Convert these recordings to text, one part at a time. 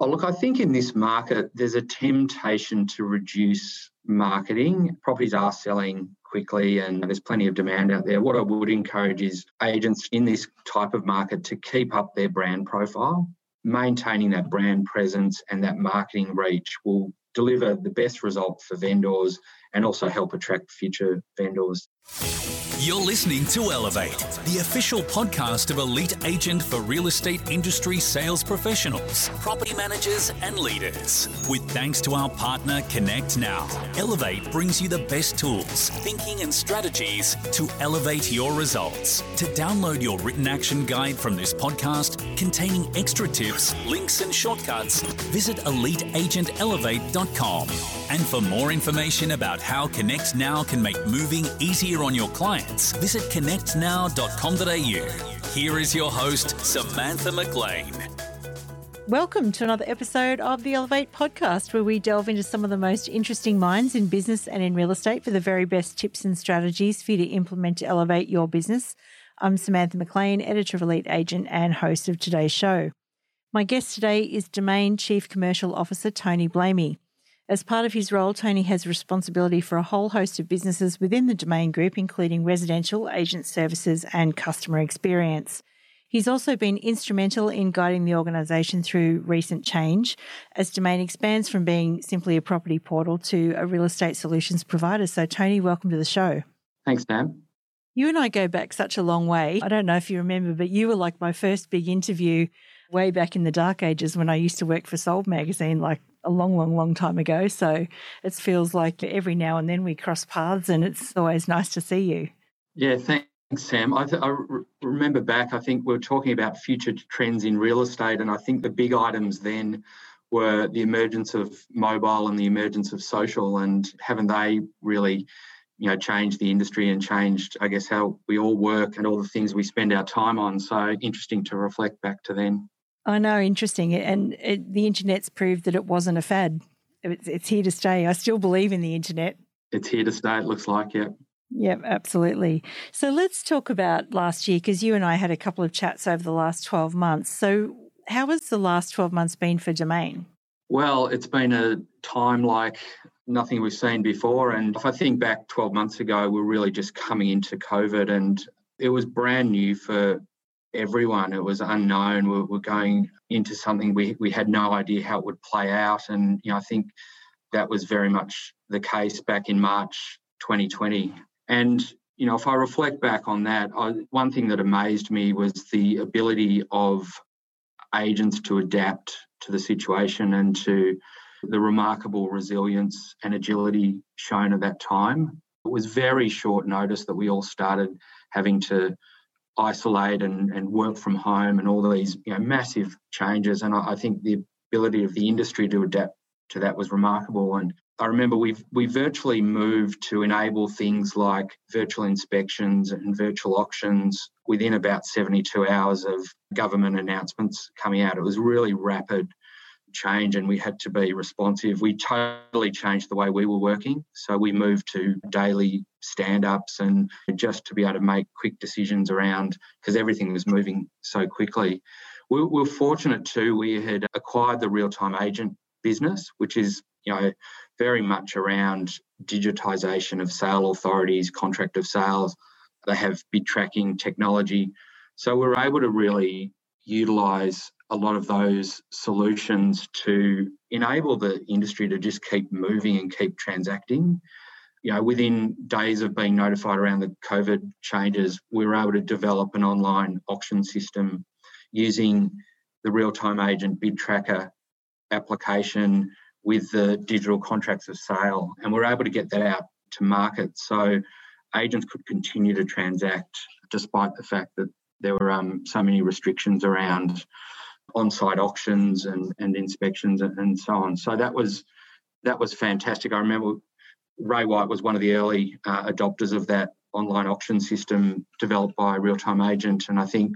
Oh, look, I think in this market, there's a temptation to reduce marketing. Properties are selling quickly and there's plenty of demand out there. What I would encourage is agents in this type of market to keep up their brand profile. Maintaining that brand presence and that marketing reach will deliver the best result for vendors and also help attract future vendors. You're listening to Elevate, the official podcast of Elite Agent for real estate industry sales professionals, property managers, and leaders. With thanks to our partner Connect Now, Elevate brings you the best tools, thinking, and strategies to elevate your results. To download your written action guide from this podcast containing extra tips, links, and shortcuts, visit eliteagentelevate.com. And for more information about how Connect Now can make moving easier on your clients, visit connectnow.com.au. Here is your host, Samantha McLean. Welcome to another episode of the Elevate podcast, where we delve into some of the most interesting minds in business and in real estate for the very best tips and strategies for you to implement to elevate your business. I'm Samantha McLean, editor of Elite Agent and host of today's show. My guest today is Domain Chief Commercial Officer Tony Blamey. As part of his role, Tony has responsibility for a whole host of businesses within the Domain Group, including residential, agent services, and customer experience. He's also been instrumental in guiding the organisation through recent change as Domain expands from being simply a property portal to a real estate solutions provider. So, Tony, welcome to the show. Thanks, Sam. You and I go back such a long way. I don't know if you remember, but you were like my first big interview way back in the dark ages when I used to work for Sold magazine, like a long, long, long time ago. So it feels like every now and then we cross paths and it's always nice to see you. Yeah, thanks, Sam. I, th- I re- remember back, I think we were talking about future trends in real estate, and I think the big items then were the emergence of mobile and the emergence of social, and haven't they really? You know, changed the industry and changed, I guess, how we all work and all the things we spend our time on. So interesting to reflect back to then. I know, interesting. And it, the internet's proved that it wasn't a fad. It's, it's here to stay. I still believe in the internet. It's here to stay, it looks like, yeah. Yep, absolutely. So let's talk about last year because you and I had a couple of chats over the last 12 months. So, how has the last 12 months been for Domain? Well, it's been a time like nothing we've seen before. And if I think back 12 months ago, we're really just coming into COVID and it was brand new for everyone. It was unknown. We were going into something we, we had no idea how it would play out. And, you know, I think that was very much the case back in March 2020. And, you know, if I reflect back on that, I, one thing that amazed me was the ability of agents to adapt to the situation and to the remarkable resilience and agility shown at that time. It was very short notice that we all started having to isolate and, and work from home and all these you know, massive changes. And I, I think the ability of the industry to adapt to that was remarkable. And I remember we we virtually moved to enable things like virtual inspections and virtual auctions within about 72 hours of government announcements coming out. It was really rapid change and we had to be responsive. We totally changed the way we were working. So we moved to daily stand ups and just to be able to make quick decisions around because everything was moving so quickly. We, we were fortunate too, we had acquired the real time agent business, which is, you know, very much around digitization of sale authorities, contract of sales. They have bid tracking technology. So we we're able to really utilize a lot of those solutions to enable the industry to just keep moving and keep transacting. You know, within days of being notified around the COVID changes, we were able to develop an online auction system using the real time agent bid tracker application with the digital contracts of sale. And we're able to get that out to market so agents could continue to transact despite the fact that there were um, so many restrictions around on-site auctions and, and inspections and, and so on. So that was that was fantastic. I remember Ray White was one of the early uh, adopters of that online auction system developed by Real Time Agent, and I think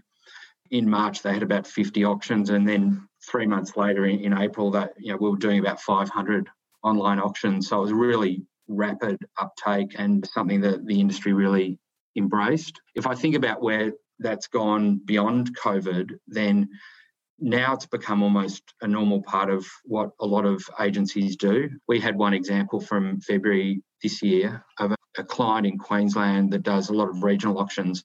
in March they had about 50 auctions, and then three months later in, in April that you know we were doing about 500 online auctions. So it was really rapid uptake and something that the industry really embraced. If I think about where that's gone beyond COVID, then now it's become almost a normal part of what a lot of agencies do. We had one example from February this year of a client in Queensland that does a lot of regional auctions,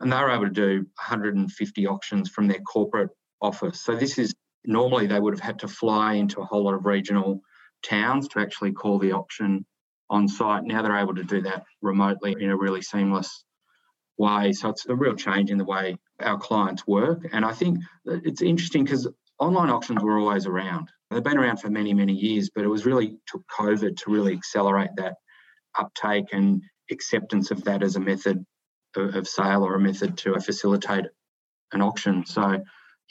and they were able to do 150 auctions from their corporate office. So this is normally they would have had to fly into a whole lot of regional towns to actually call the auction on site. Now they're able to do that remotely in a really seamless way. So it's a real change in the way our clients work. And I think it's interesting because online auctions were always around. They've been around for many, many years, but it was really took COVID to really accelerate that uptake and acceptance of that as a method of sale or a method to facilitate an auction. So,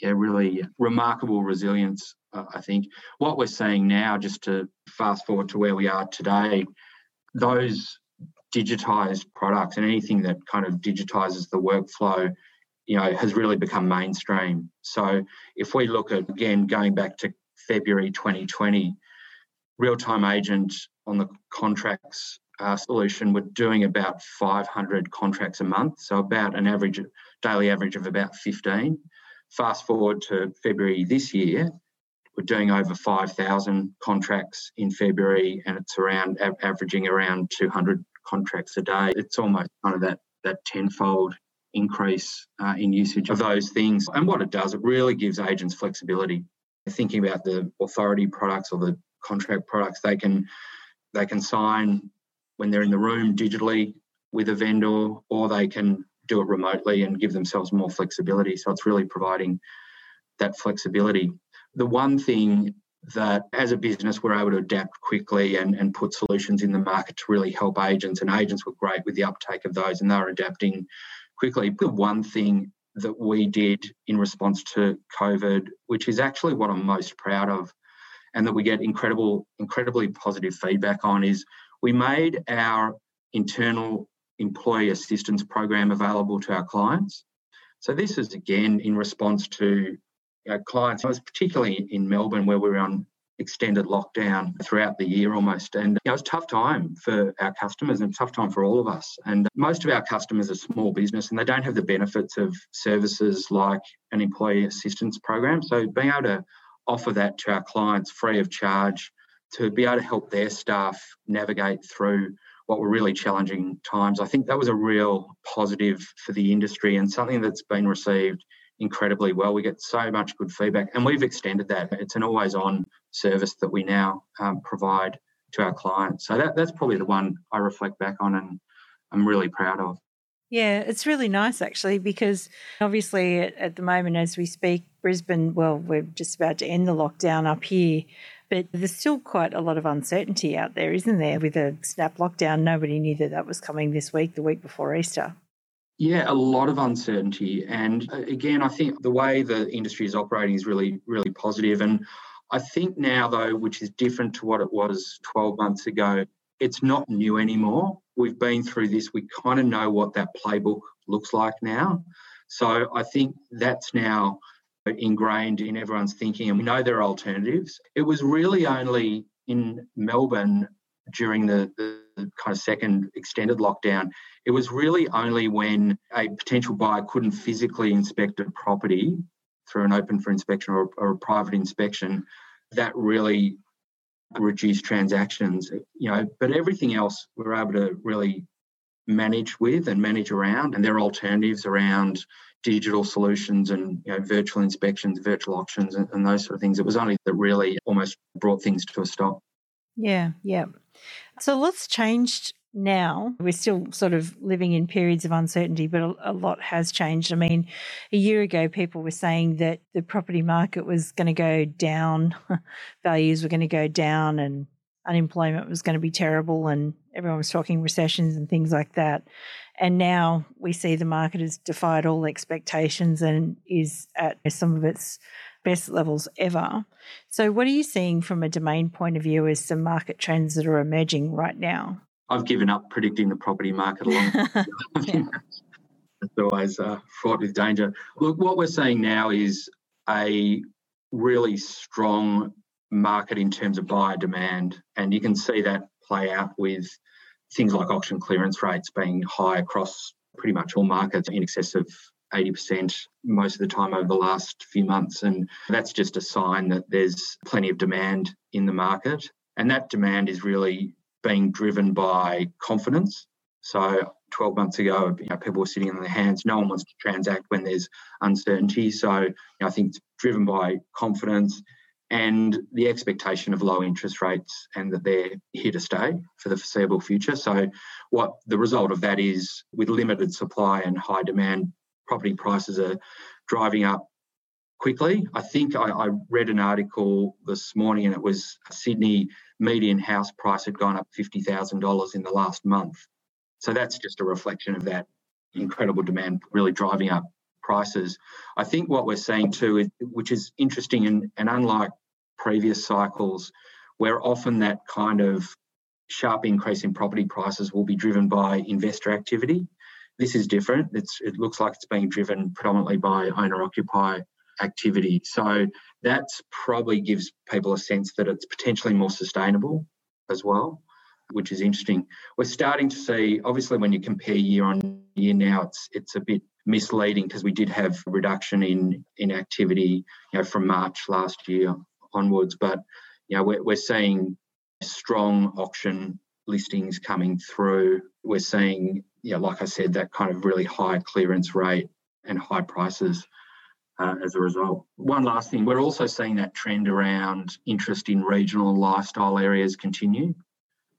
yeah, really remarkable resilience, I think. What we're seeing now, just to fast forward to where we are today, those digitized products and anything that kind of digitizes the workflow you know has really become mainstream. So if we look at again going back to february 2020 real-time agent on the contracts uh, solution we're doing about 500 contracts a month so about an average daily average of about 15 fast forward to february this year we're doing over 5,000 contracts in February, and it's around averaging around 200 contracts a day. It's almost kind of that that tenfold increase uh, in usage of those things. And what it does, it really gives agents flexibility. Thinking about the authority products or the contract products, they can they can sign when they're in the room digitally with a vendor, or they can do it remotely and give themselves more flexibility. So it's really providing that flexibility the one thing that as a business we're able to adapt quickly and, and put solutions in the market to really help agents and agents were great with the uptake of those and they're adapting quickly. The one thing that we did in response to covid which is actually what i'm most proud of and that we get incredible incredibly positive feedback on is we made our internal employee assistance program available to our clients. So this is again in response to our clients. I was particularly in Melbourne where we were on extended lockdown throughout the year almost. And you know, it was a tough time for our customers and a tough time for all of us. And most of our customers are small business and they don't have the benefits of services like an employee assistance program. So being able to offer that to our clients free of charge to be able to help their staff navigate through what were really challenging times, I think that was a real positive for the industry and something that's been received incredibly well. We get so much good feedback, and we've extended that. It's an always on service that we now um, provide to our clients. So that, that's probably the one I reflect back on and I'm really proud of. Yeah, it's really nice actually because obviously at, at, the moment as we speak, Brisbane, well, we're just about to end the lockdown up here, but there's still quite a lot of uncertainty out there, isn't there? With a snap lockdown, nobody knew that that was coming this week, the week before Easter. Yeah, a lot of uncertainty. And uh, again, I think the way the industry is operating is really, really positive. And I think now, though, which is different to what it was 12 months ago, it's not new anymore. We've been through this. We kind of know what that playbook looks like now. So I think that's now ingrained in everyone's thinking, and we know there are alternatives. It was really only in Melbourne during the, the kind of second extended lockdown, it was really only when a potential buyer couldn't physically inspect a property through an open for inspection or, or a private inspection that really reduced transactions. You know, but everything else we were able to really manage with and manage around, and there are alternatives around digital solutions and you know, virtual inspections, virtual auctions, and, and those sort of things. It was only that really almost brought things to a stop. Yeah, yeah. So lots changed now. We're still sort of living in periods of uncertainty, but a, a, lot has changed. I mean, a year ago, people were saying that the property market was going to go down, values were going to go down, and unemployment was going to be terrible, and everyone was talking recessions and things like that. And now we see the market has defied all expectations and is at some of its best levels ever. So, what are you seeing from a domain point of view as some market trends that are emerging right now? I've given up predicting the property market along. it's always uh, fraught with danger. Look, what we're seeing now is a really strong market in terms of buyer demand, and you can see that play out with things like auction clearance rates being high across pretty much all markets in excess of 80% most of the time over the last few months. And that's just a sign that there's plenty of demand in the market. And that demand is really being driven by confidence. So 12 months ago, you know, people were sitting on their hands. No one wants to transact when there's uncertainty. So you know, I think it's driven by confidence and the expectation of low interest rates and that they're here to stay for the foreseeable future. So what the result of that is with limited supply and high demand, property prices are driving up quickly. I think I, I, read an article this morning and it was Sydney median house price had gone up $50,000 in the last month. So that's just a reflection of that incredible demand really driving up prices. I think what we're seeing too, is, which is interesting and, and unlike previous cycles, where often that kind of sharp increase in property prices will be driven by investor activity. This is different. It's, it looks like it's being driven predominantly by owner occupier activity. So that probably gives people a sense that it's potentially more sustainable as well, which is interesting. We're starting to see, obviously, when you compare year on year now, it's it's a bit misleading because we did have a reduction in in activity, you know, from March last year onwards. But you know, we're, we're seeing strong auction listings coming through. We're seeing, you know, like I said, that kind of really high clearance rate and high prices uh, as a result. One last thing, we're also seeing that trend around interest in regional lifestyle areas continue.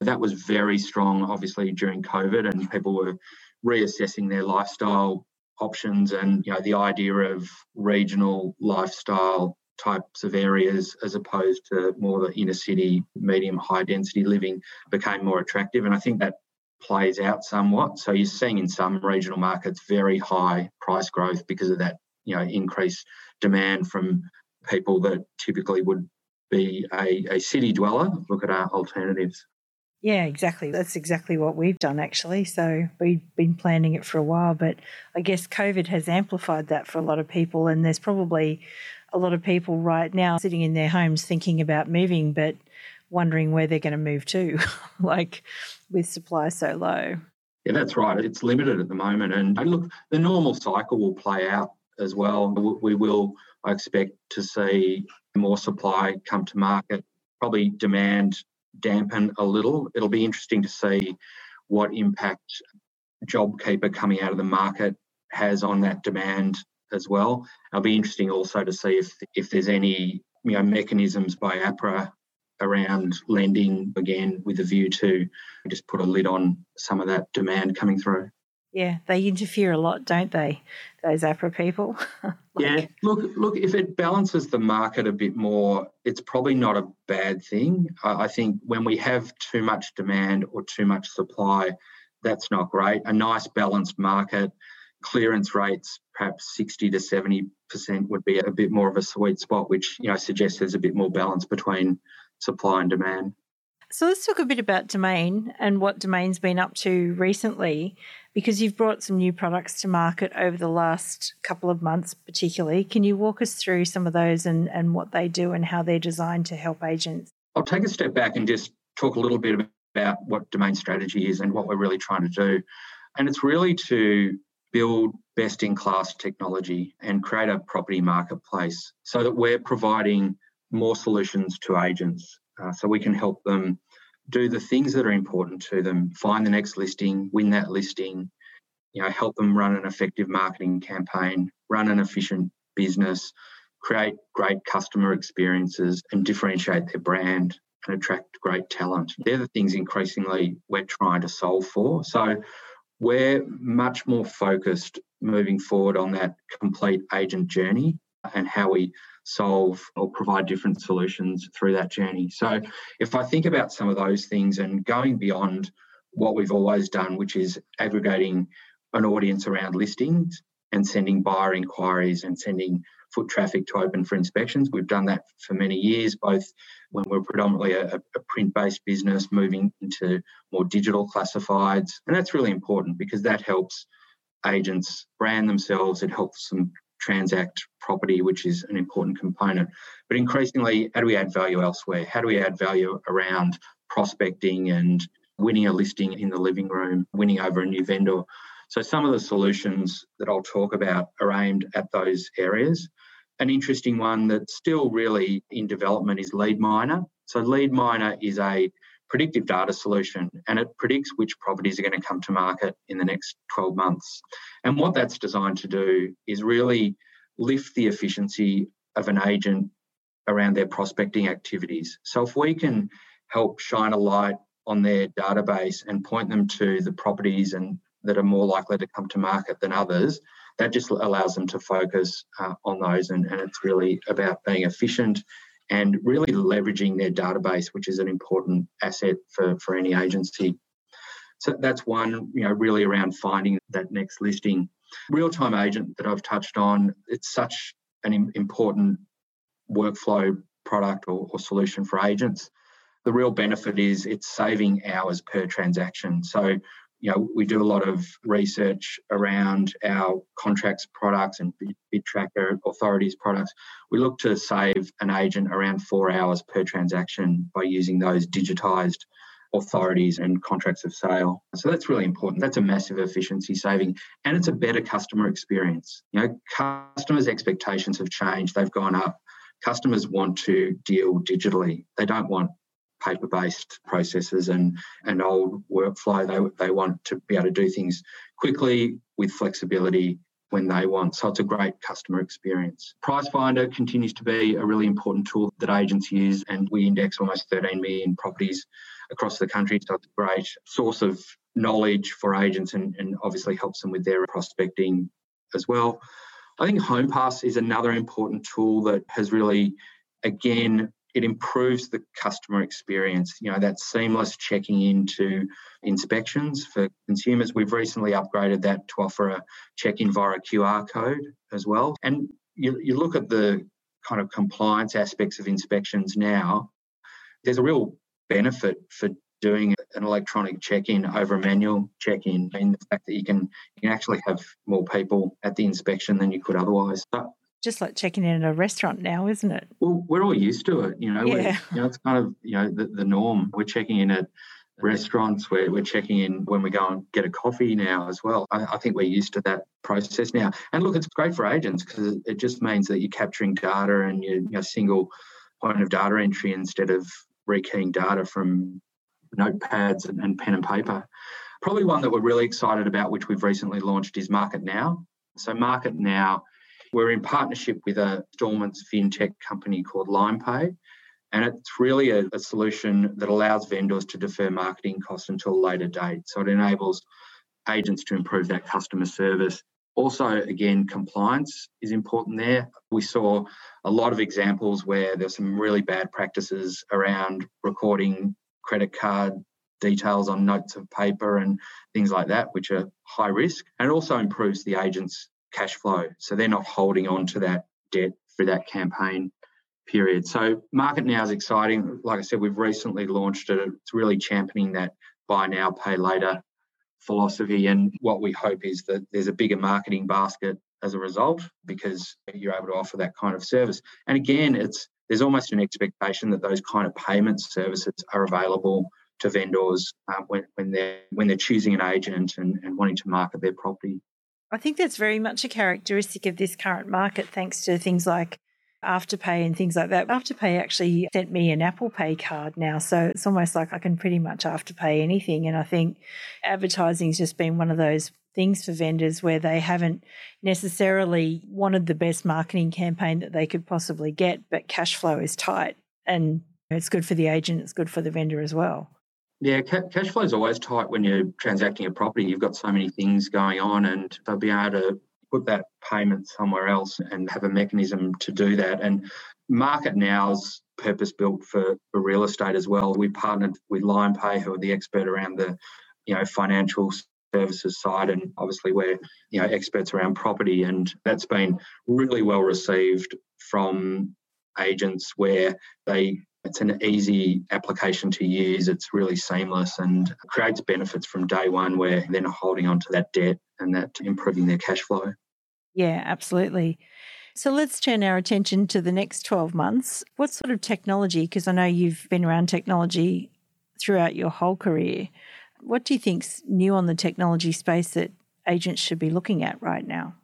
That was very strong, obviously, during COVID, and people were reassessing their lifestyle options and you know the idea of regional lifestyle types of areas as opposed to more the inner city medium high density living became more attractive and i think that plays out somewhat so you're seeing in some regional markets very high price growth because of that you know increased demand from people that typically would be a, a city dweller look at our alternatives yeah, exactly. That's exactly what we've done actually. So we've been planning it for a while, but I guess COVID has amplified that for a lot of people. And there's probably a lot of people right now sitting in their homes thinking about moving, but wondering where they're going to move to, like with supply so low. Yeah, that's right. It's limited at the moment. And look, the normal cycle will play out as well. We will, I expect, to see more supply come to market, probably demand dampen a little. It'll be interesting to see what impact JobKeeper coming out of the market has on that demand as well. It'll be interesting also to see if if there's any you know mechanisms by APRA around lending again with a view to just put a lid on some of that demand coming through. Yeah, they interfere a lot, don't they? Those APRA people. like... Yeah, look, look. If it balances the market a bit more, it's probably not a bad thing. I think when we have too much demand or too much supply, that's not great. A nice balanced market, clearance rates perhaps 60 to 70 percent would be a bit more of a sweet spot, which you know suggests there's a bit more balance between supply and demand. So let's talk a bit about Domain and what Domain's been up to recently, because you've brought some new products to market over the last couple of months, particularly. Can you walk us through some of those and, and what they do and how they're designed to help agents? I'll take a step back and just talk a little bit about what Domain strategy is and what we're really trying to do. And it's really to build best in class technology and create a property marketplace so that we're providing more solutions to agents uh, so we can help them do the things that are important to them, find the next listing, win that listing, you know, help them run an effective marketing campaign, run an efficient business, create great customer experiences and differentiate their brand and attract great talent. They're the things increasingly we're trying to solve for. So we're much more focused moving forward on that complete agent journey and how we solve or provide different solutions through that journey. So, if I think about some of those things and going beyond what we've always done, which is aggregating an audience around listings and sending buyer inquiries and sending foot traffic to open for inspections. We've done that for many years, both when we're predominantly a, a print based business, moving into more digital classifieds. And that's really important because that helps agents brand themselves, it helps them transact property, which is an important component. But increasingly, how do we add value elsewhere? How do we add value around prospecting and winning a listing in the living room, winning over a new vendor? So some of the solutions that I'll talk about are aimed at those areas. An interesting one that's still really in development is Lead Miner. So Lead Miner is a predictive data solution and it predicts which properties are going to come to market in the next 12 months. And what that's designed to do is really lift the efficiency of an agent around their prospecting activities. So if we can help shine a light on their database and point them to the properties and that are more likely to come to market than others, that just allows them to focus uh, on those. And, and it's really about being efficient and really leveraging their database, which is an important asset for, for any agency. So that's one, you know, really around finding that next listing. Real time agent that I've touched on, it's such an important workflow product or, or solution for agents. The real benefit is it's saving hours per transaction. So you know, we do a lot of research around our contracts products and bid tracker authorities products. We look to save an agent around four hours per transaction by using those digitized authorities and contracts of sale. So that's really important. That's a massive efficiency saving and it's a better customer experience. You know, customers' expectations have changed, they've gone up. Customers want to deal digitally. They don't want paper based processes and, and old workflow. They, they want to be able to do things quickly with flexibility when they want. So it's a great customer experience. Price Finder continues to be a really important tool that agents use, and we index almost 13 million properties across the country. So it's a great source of knowledge for agents and, and obviously helps them with their prospecting as well. I think HomePass is another important tool that has really, again, it improves the customer experience. You know, that seamless checking into inspections for consumers. We've recently upgraded that to offer a check in via a QR code as well. And you, you look at the kind of compliance aspects of inspections now, there's a real benefit for doing an electronic check-in over a manual check-in and the fact that you can you can actually have more people at the inspection than you could otherwise. Just like checking in at a restaurant now, isn't it? Well, we're all used to it. You know, yeah. you know, it's kind of you know the, the norm. We're checking in at restaurants where we're checking in when we go and get a coffee now as well. I, I think we're used to that process now. And look, it's great for agents because it just means that you're capturing data and you're you know, single point of data entry instead of rekeying data from notepads and, and pen and paper. Probably one that we're really excited about, which we've recently launched, is Market Now. So Market Now we're in partnership with a installments fintech company called LimePay. And it's really a, a, solution that allows vendors to defer marketing costs until a later date. So it enables agents to improve that customer service. Also, again, compliance is important there. We saw a lot of examples where there's some really bad practices around recording credit card details on notes of paper and things like that, which are high risk. And it also improves the agent's cash flow. So they're not holding on to that debt for that campaign period. So Market Now is exciting. Like I said, we've recently launched it. It's really championing that buy now, pay later philosophy. And what we hope is that there's a bigger marketing basket as a result because you're able to offer that kind of service. And again, it's there's almost an expectation that those kind of payment services are available to vendors uh, when, when they're when they're choosing an agent and, and wanting to market their property. I think that's very much a characteristic of this current market, thanks to things like Afterpay and things like that. Afterpay actually sent me an Apple Pay card now. So it's almost like I can pretty much Afterpay anything. And I think advertising's just been one of those things for vendors where they haven't necessarily wanted the best marketing campaign that they could possibly get, but cash flow is tight. And it's good for the agent, it's good for the vendor as well. Yeah, ca- cash flow is always tight when you're transacting a property. You've got so many things going on, and they'll be able to put that payment somewhere else and have a mechanism to do that. And Market Now's purpose built for, for real estate as well. We partnered with LimePay, who are the expert around the you know financial services side, and obviously we're you know experts around property, and that's been really well received from agents where they it's an easy application to use. It's really seamless and creates benefits from day one where they're not holding on to that debt and that improving their cash flow. Yeah, absolutely. So let's turn our attention to the next 12 months. What sort of technology, because I know you've been around technology throughout your whole career, what do you think's new on the technology space that agents should be looking at right now?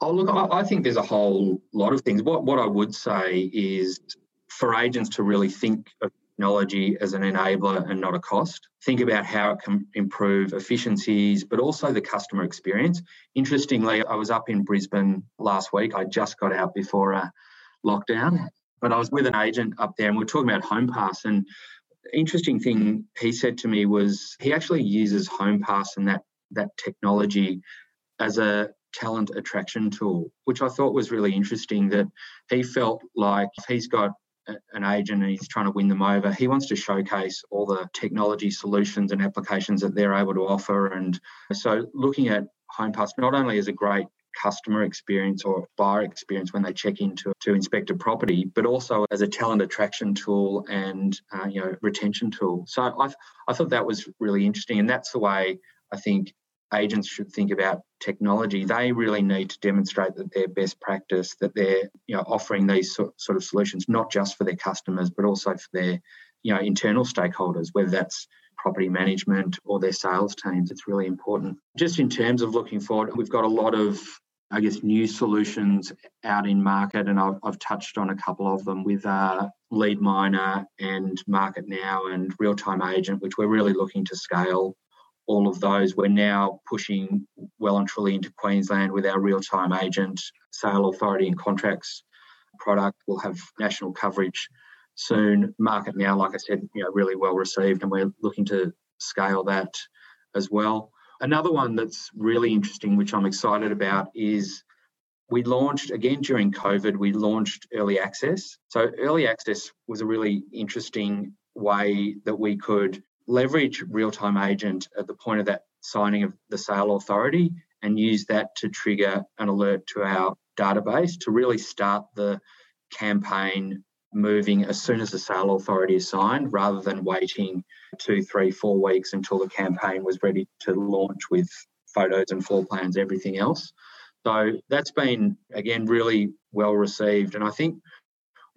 Oh, look, I, I think there's a whole lot of things. What, what I would say is for agents to really think of technology as an enabler and not a cost. Think about how it can improve efficiencies, but also the customer experience. Interestingly, I was up in Brisbane last week. I just got out before a lockdown, but I was with an agent up there and we are talking about HomePass. And interesting thing he said to me was he actually uses HomePass and that that technology as a talent attraction tool, which I thought was really interesting. That he felt like he's got an agent and he's trying to win them over, he wants to showcase all the technology solutions and applications that they're able to offer. And so looking at HomePass not only as a great customer experience or buyer experience when they check into to inspect a property, but also as a talent attraction tool and uh, you know retention tool. So I I thought that was really interesting, and that's the way I think agents should think about technology. They really need to demonstrate that they're best practice, that they're you know offering these sort of solutions not just for their customers but also for their you know internal stakeholders, whether that's property management or their sales teams. It's really important. Just in terms of looking forward, we've got a lot of I guess new solutions out in market, and I've, I've touched on a couple of them with uh, Lead Miner and Market Now and Real Time Agent, which we're really looking to scale all of those. We're now pushing well and truly into Queensland with our real time agent, sale authority, and contracts product. We'll have national coverage soon. Market now, like I said, you know, really well received, and we're looking to scale that as well. Another one that's really interesting, which I'm excited about, is we launched again during COVID, we launched early access. So, early access was a really interesting way that we could leverage real time agent at the point of that signing of the sale authority and use that to trigger an alert to our database to really start the campaign moving as soon as the sale authority is signed rather than waiting two, three, four weeks until the campaign was ready to launch with photos and floor plans, everything else. So that's been, again, really well received. And I think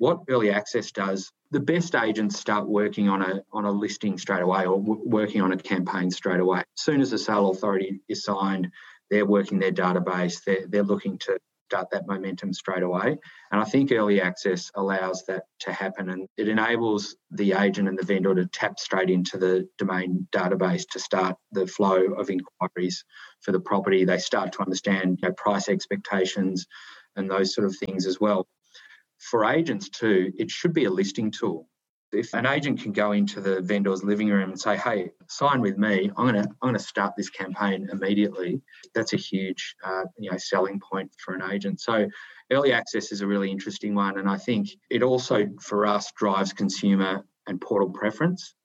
what early access does the best agents start working on a on a listing straight away or w- working on a campaign straight away. As soon as the sale authority is signed, they're working their database. They're, they're looking to start that momentum straight away. And I think early access allows that to happen and it enables the agent and the vendor to tap straight into the domain database to start the flow of inquiries for the property. They start to understand you know, price expectations and those sort of things as well for agents too, it should be a listing tool. If an agent can go into the vendor's living room and say, "Hey, sign with me. I'm gonna I'm gonna start this campaign immediately," that's a huge uh, you know selling point for an agent. So early access is a really interesting one, and I think it also for us drives consumer and portal preference.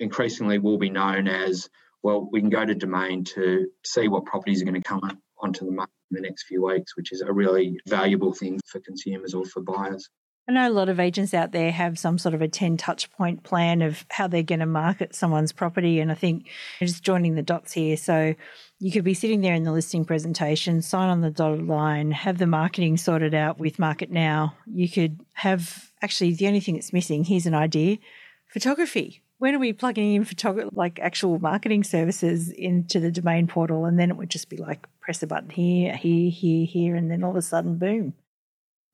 Increasingly, will be known as well. We can go to domain to see what properties are going to come onto the market in the next few weeks, which is a really valuable thing for consumers or for buyers. I know a lot of agents out there have some sort of a 10 touch point plan of how they're going to market someone's property. And I think just joining the dots here. So you could be sitting there in the listing presentation, sign on the dotted line, have the marketing sorted out with Market Now. You could have actually the only thing that's missing, here's an idea photography when are we plugging in photography, like actual marketing services into the domain portal? And then it would just be like press a button here, here, here, here, and then all of a sudden, boom.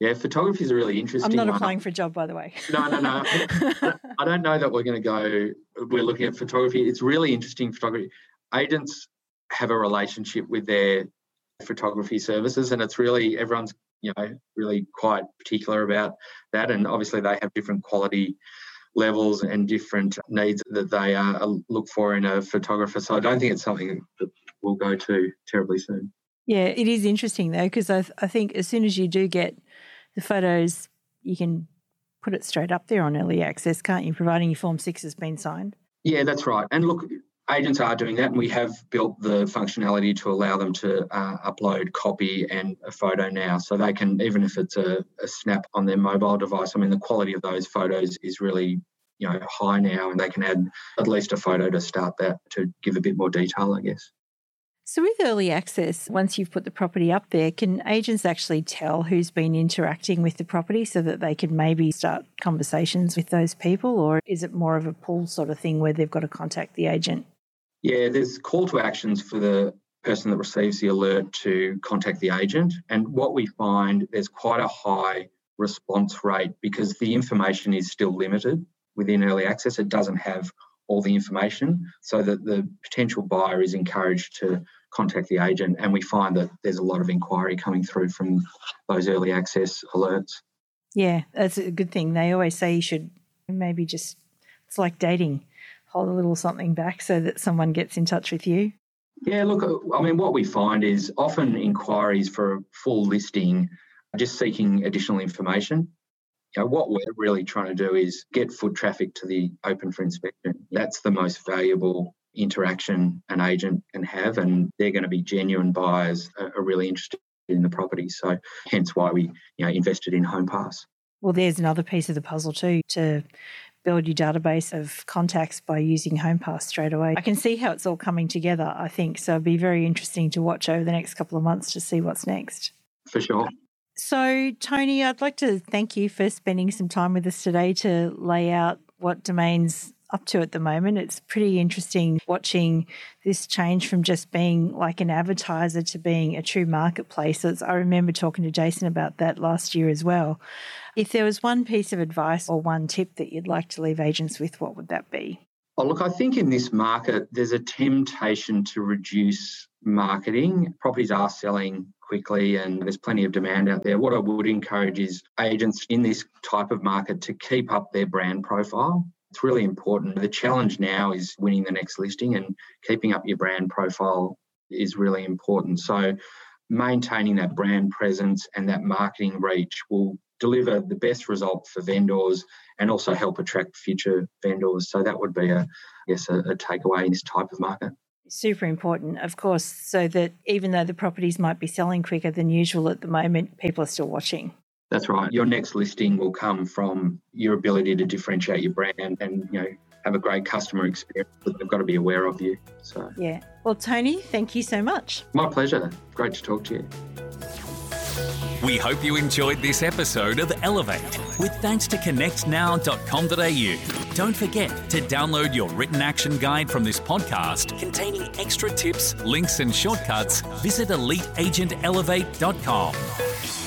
Yeah, photography is a really interesting. I'm not one. applying for a job, by the way. No, no, no. I don't know that we're going to go. We're looking at photography. It's really interesting photography. Agents have a relationship with their photography services, and it's really everyone's you know really quite particular about that. And obviously, they have different quality levels and different needs that they uh, look for in a photographer. So I don't think it's something that we'll go to terribly soon. Yeah, it is interesting though, because I, th- I think as soon as you do get the photos, you can put it straight up there on early access, can't you? Providing your Form 6 has been signed. Yeah, that's right. And look, agents are doing that, and we have built the functionality to allow them to uh, upload copy and a photo now. So they can, even if it's a, a, snap on their mobile device, I mean, the quality of those photos is really you know high now, and they can add at least a photo to start that to give a bit more detail, I guess. So, with early access, once you've put the property up there, can agents actually tell who's been interacting with the property so that they can maybe start conversations with those people? Or is it more of a pull sort of thing where they've got to contact the agent? Yeah, there's call to actions for the person that receives the alert to contact the agent. And what we find, there's quite a high response rate because the information is still limited within early access. It doesn't have all the information so that the potential buyer is encouraged to contact the agent. And we find that there's a lot of inquiry coming through from those early access alerts. Yeah, that's a good thing. They always say you should maybe just, it's like dating, hold a little something back so that someone gets in touch with you. Yeah, look, uh, I mean, what we find is often inquiries for a full listing are just seeking additional information. You know, what we're really trying to do is get foot traffic to the open for inspection. That's the most valuable interaction an agent can have, and they're going to be genuine buyers, uh, are really interested in the property. So, hence why we you know invested in HomePass. Well, there's another piece of the puzzle too to build your database of contacts by using HomePass straight away. I can see how it's all coming together, I think. So it'd be very interesting to watch over the next couple of months to see what's next. For sure. So, Tony, I'd like to thank you for spending some time with us today to lay out what Domain's up to at the moment. It's pretty interesting watching this change from just being like an advertiser to being a true marketplace. I remember talking to Jason about that last year as well. If there was one piece of advice or one tip that you'd like to leave agents with, what would that be? Oh, look, I think in this market, there's a temptation to reduce marketing. Properties are selling quickly and there's plenty of demand out there. What I would encourage is agents in this type of market to keep up their brand profile. It's really important. The challenge now is winning the next listing and keeping up your brand profile is really important. So, maintaining that brand presence and that marketing reach will deliver the best result for vendors and also help attract future vendors. So, that would be a, yes, a, a takeaway in this type of market super important, of course, so that even though the properties might be selling quicker than usual at the moment, people are still watching. That's right. Your next listing will come from your ability to differentiate your brand and, you know, have a great customer experience that they've got to be aware of you. So Yeah. Well, Tony, thank you so much. My pleasure. Great to talk to you. We hope you enjoyed this episode of Elevate with thanks to connectnow.com.au. Don't forget to download your written action guide from this podcast containing extra tips, links, and shortcuts. Visit eliteagentelevate.com.